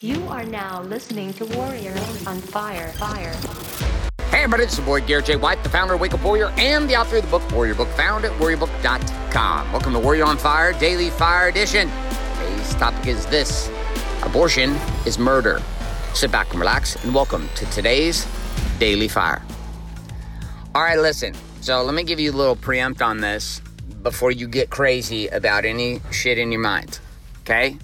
You are now listening to Warrior on Fire. Fire. Hey everybody, it's your boy Garrett J. White, the founder of Wake Up Warrior and the author of the book Warrior Book, found at warriorbook.com. Welcome to Warrior on Fire, Daily Fire Edition. Today's topic is this abortion is murder. Sit back and relax, and welcome to today's Daily Fire. All right, listen. So let me give you a little preempt on this before you get crazy about any shit in your mind. Okay?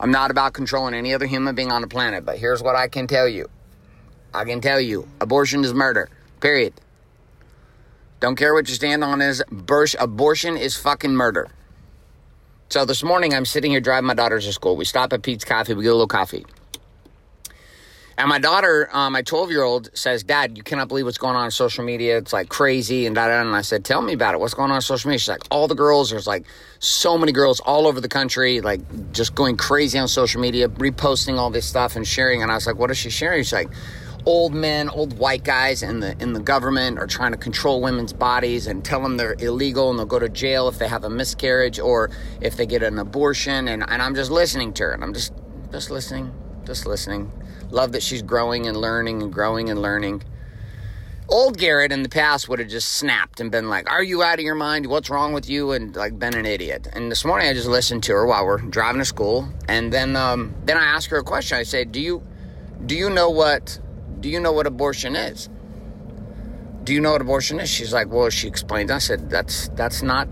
I'm not about controlling any other human being on the planet, but here's what I can tell you. I can tell you, abortion is murder. Period. Don't care what you stand on is abortion is fucking murder. So this morning I'm sitting here driving my daughters to school. We stop at Peet's Coffee, we get a little coffee. And my daughter, uh, my 12 year old, says, Dad, you cannot believe what's going on on social media. It's like crazy and da da. And I said, Tell me about it. What's going on on social media? She's like, All the girls, there's like so many girls all over the country, like just going crazy on social media, reposting all this stuff and sharing. And I was like, What is she sharing? She's like, Old men, old white guys in the in the government are trying to control women's bodies and tell them they're illegal and they'll go to jail if they have a miscarriage or if they get an abortion. And, and I'm just listening to her and I'm just just listening, just listening. Love that she's growing and learning and growing and learning. Old Garrett in the past would have just snapped and been like, Are you out of your mind? What's wrong with you? And like been an idiot. And this morning I just listened to her while we're driving to school. And then um, then I asked her a question. I said, Do you do you know what do you know what abortion is? Do you know what abortion is? She's like, Well, she explained. I said, That's that's not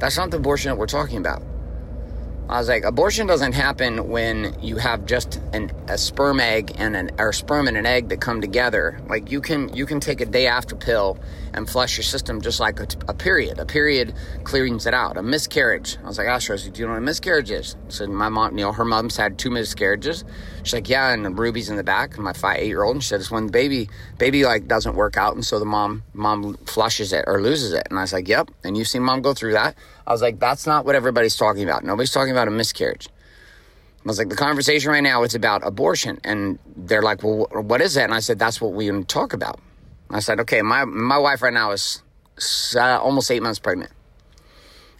that's not the abortion that we're talking about. I was like, abortion doesn't happen when you have just an, a sperm egg and an or sperm and an egg that come together. Like you can you can take a day after pill and flush your system just like a, a period. A period cleans it out. A miscarriage. I was like, ah, Astros, do you know what a miscarriage is? Said, my mom, you know, her mom's had two miscarriages. She's like, yeah, and the ruby's in the back. And my five eight year old, and she said, it's when the baby baby like doesn't work out, and so the mom mom flushes it or loses it. And I was like, yep. And you've seen mom go through that. I was like, that's not what everybody's talking about. Nobody's talking about a miscarriage. I was like, the conversation right now is about abortion. And they're like, well, what is that? And I said, that's what we talk about. I said, okay, my, my wife right now is uh, almost eight months pregnant.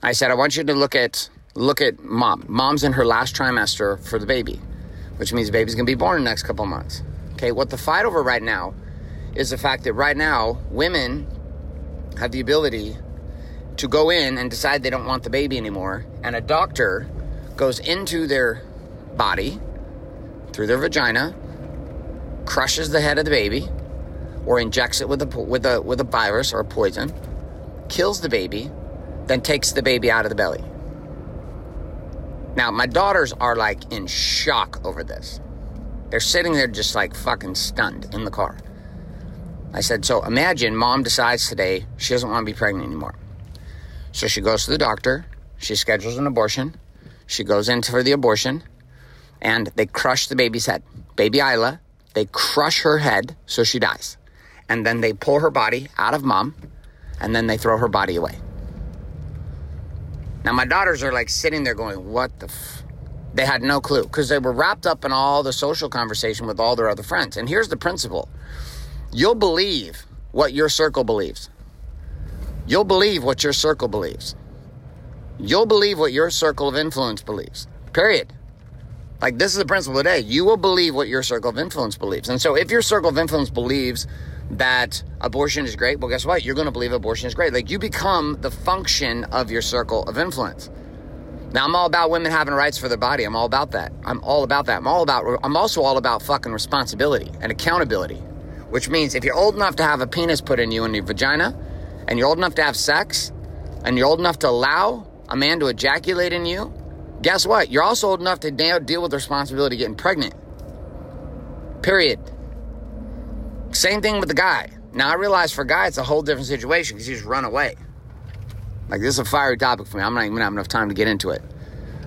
I said, I want you to look at look at mom. Mom's in her last trimester for the baby, which means the baby's gonna be born in the next couple months. Okay, what the fight over right now is the fact that right now women have the ability to go in and decide they don't want the baby anymore, and a doctor goes into their body through their vagina, crushes the head of the baby, or injects it with a with a with a virus or a poison, kills the baby, then takes the baby out of the belly. Now, my daughters are like in shock over this. They're sitting there just like fucking stunned in the car. I said, So imagine mom decides today she doesn't want to be pregnant anymore. So she goes to the doctor, she schedules an abortion, she goes in for the abortion, and they crush the baby's head. Baby Isla, they crush her head so she dies. And then they pull her body out of mom, and then they throw her body away. Now, my daughters are like sitting there going, What the f-? They had no clue because they were wrapped up in all the social conversation with all their other friends. And here's the principle you'll believe what your circle believes. You'll believe what your circle believes. You'll believe what your circle of influence believes. Period. Like, this is the principle today. You will believe what your circle of influence believes. And so, if your circle of influence believes that abortion is great, well, guess what? You're going to believe abortion is great. Like, you become the function of your circle of influence. Now, I'm all about women having rights for their body. I'm all about that. I'm all about that. I'm all about, I'm also all about fucking responsibility and accountability, which means if you're old enough to have a penis put in you in your vagina, and you're old enough to have sex, and you're old enough to allow a man to ejaculate in you, guess what? You're also old enough to deal with the responsibility of getting pregnant. Period. Same thing with the guy. Now, I realize for a guy, it's a whole different situation because he's run away. Like, this is a fiery topic for me. I'm not even have enough time to get into it.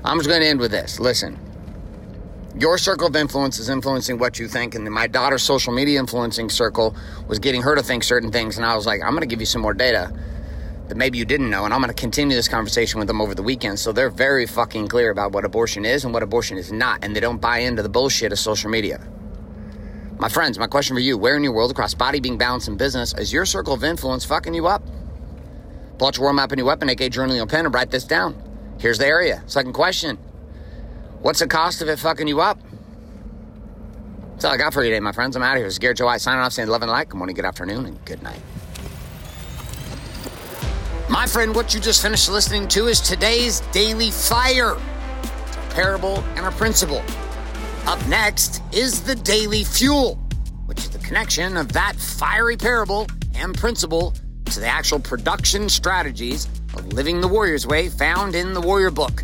I'm just going to end with this. Listen, your circle of influence is influencing what you think, and my daughter's social media influencing circle was getting her to think certain things. And I was like, I'm going to give you some more data that maybe you didn't know, and I'm going to continue this conversation with them over the weekend. So they're very fucking clear about what abortion is and what abortion is not, and they don't buy into the bullshit of social media. My friends, my question for you where in your world across body, being, balance, and business is your circle of influence fucking you up? Pull out your War Map and your weapon, aka journaling or pen, and write this down. Here's the area. Second question What's the cost of it fucking you up? That's all I got for you today, my friends. I'm out of here. It's Garrett J. White signing off saying love and light. Good morning, good afternoon, and good night. My friend, what you just finished listening to is today's Daily Fire. a parable and a principle. Up next is the Daily Fuel, which is the connection of that fiery parable and principle to the actual production strategies of living the warrior's way found in the Warrior Book.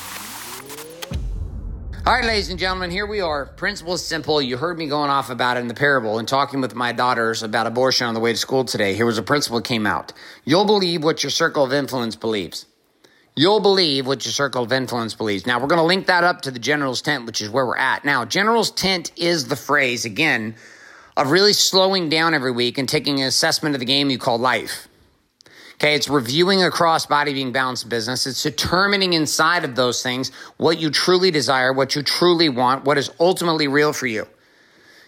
All right, ladies and gentlemen, here we are. Principle is simple. You heard me going off about it in the parable and talking with my daughters about abortion on the way to school today. Here was a principle that came out. You'll believe what your circle of influence believes. You'll believe what your circle of influence believes. Now, we're going to link that up to the general's tent, which is where we're at. Now, general's tent is the phrase, again, of really slowing down every week and taking an assessment of the game you call life. Okay, it's reviewing across body being balanced business. It's determining inside of those things what you truly desire, what you truly want, what is ultimately real for you.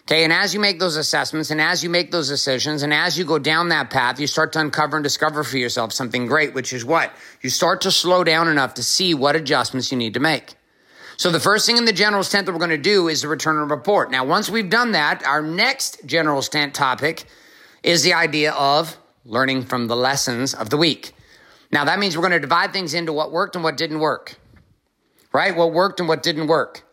Okay, and as you make those assessments and as you make those decisions and as you go down that path, you start to uncover and discover for yourself something great, which is what? You start to slow down enough to see what adjustments you need to make. So the first thing in the general's tent that we're going to do is the return of report. Now, once we've done that, our next general's tent topic is the idea of learning from the lessons of the week. Now, that means we're going to divide things into what worked and what didn't work, right? What worked and what didn't work.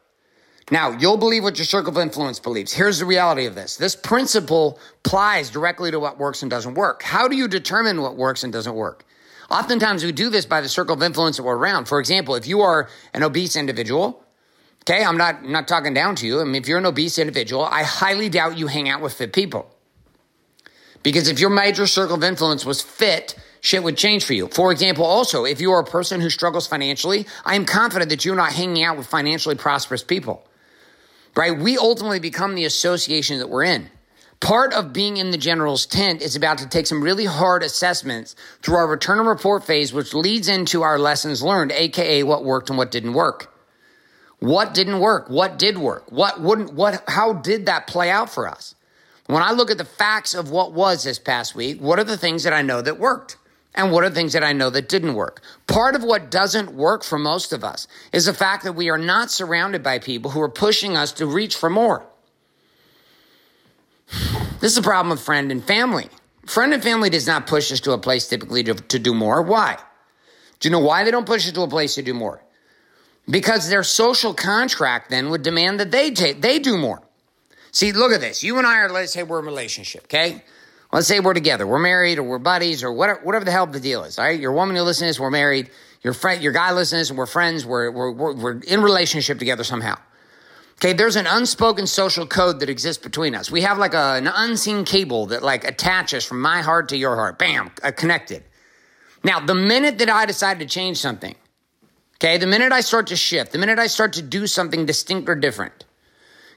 Now, you'll believe what your circle of influence believes. Here's the reality of this. This principle applies directly to what works and doesn't work. How do you determine what works and doesn't work? Oftentimes we do this by the circle of influence that we're around. For example, if you are an obese individual, okay, I'm not, I'm not talking down to you. I mean, if you're an obese individual, I highly doubt you hang out with fit people. Because if your major circle of influence was fit, shit would change for you. For example, also, if you are a person who struggles financially, I am confident that you're not hanging out with financially prosperous people right? We ultimately become the association that we're in. Part of being in the general's tent is about to take some really hard assessments through our return and report phase, which leads into our lessons learned, aka what worked and what didn't work. What didn't work? What did work? What wouldn't, what, how did that play out for us? When I look at the facts of what was this past week, what are the things that I know that worked? And what are the things that I know that didn't work? Part of what doesn't work for most of us is the fact that we are not surrounded by people who are pushing us to reach for more. This is a problem with friend and family. Friend and family does not push us to a place typically to, to do more. Why? Do you know why they don't push us to a place to do more? Because their social contract then would demand that they take, they do more. See, look at this. You and I are, let's say we're in a relationship, okay? Let's say we're together, we're married, or we're buddies, or whatever, whatever the hell the deal is. All right, your woman who listens to this, we're married. Your friend, your guy listens, and we're friends. We're, we're we're we're in relationship together somehow. Okay, there's an unspoken social code that exists between us. We have like a, an unseen cable that like attaches from my heart to your heart. Bam, uh, connected. Now, the minute that I decide to change something, okay, the minute I start to shift, the minute I start to do something distinct or different,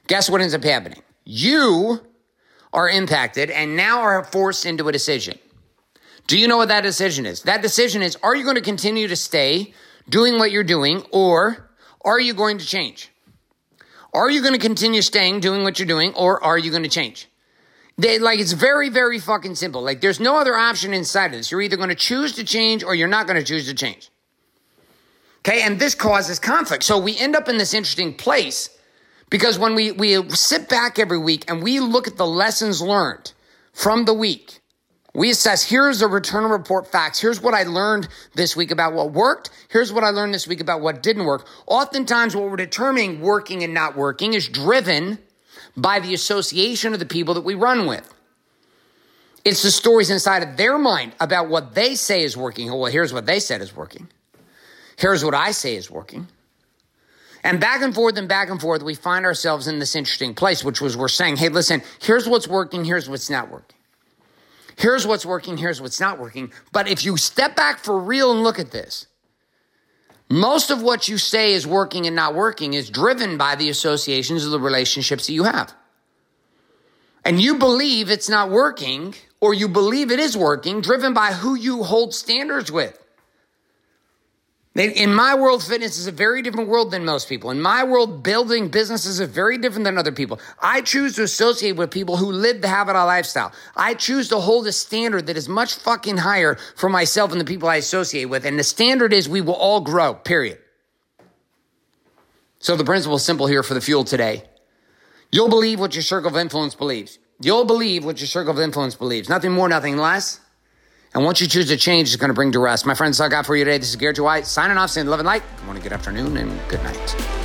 guess what ends up happening? You are impacted and now are forced into a decision. Do you know what that decision is? That decision is are you going to continue to stay doing what you're doing or are you going to change? Are you going to continue staying doing what you're doing or are you going to change? They, like it's very, very fucking simple. Like there's no other option inside of this. You're either going to choose to change or you're not going to choose to change. Okay. And this causes conflict. So we end up in this interesting place because when we, we sit back every week and we look at the lessons learned from the week, we assess here's the return report facts. Here's what I learned this week about what worked. Here's what I learned this week about what didn't work. Oftentimes, what we're determining working and not working is driven by the association of the people that we run with. It's the stories inside of their mind about what they say is working. Well, here's what they said is working. Here's what I say is working. And back and forth and back and forth, we find ourselves in this interesting place, which was we're saying, hey, listen, here's what's working, here's what's not working. Here's what's working, here's what's not working. But if you step back for real and look at this, most of what you say is working and not working is driven by the associations of the relationships that you have. And you believe it's not working or you believe it is working, driven by who you hold standards with. In my world, fitness is a very different world than most people. In my world, building businesses is very different than other people. I choose to associate with people who live the habit lifestyle. I choose to hold a standard that is much fucking higher for myself and the people I associate with. And the standard is we will all grow, period. So the principle is simple here for the fuel today. You'll believe what your circle of influence believes. You'll believe what your circle of influence believes. Nothing more, nothing less. And once you choose to change, it's going to bring duress. My friends, I got for you today. This is J. White signing off, saying love and light. Good morning, good afternoon, and good night.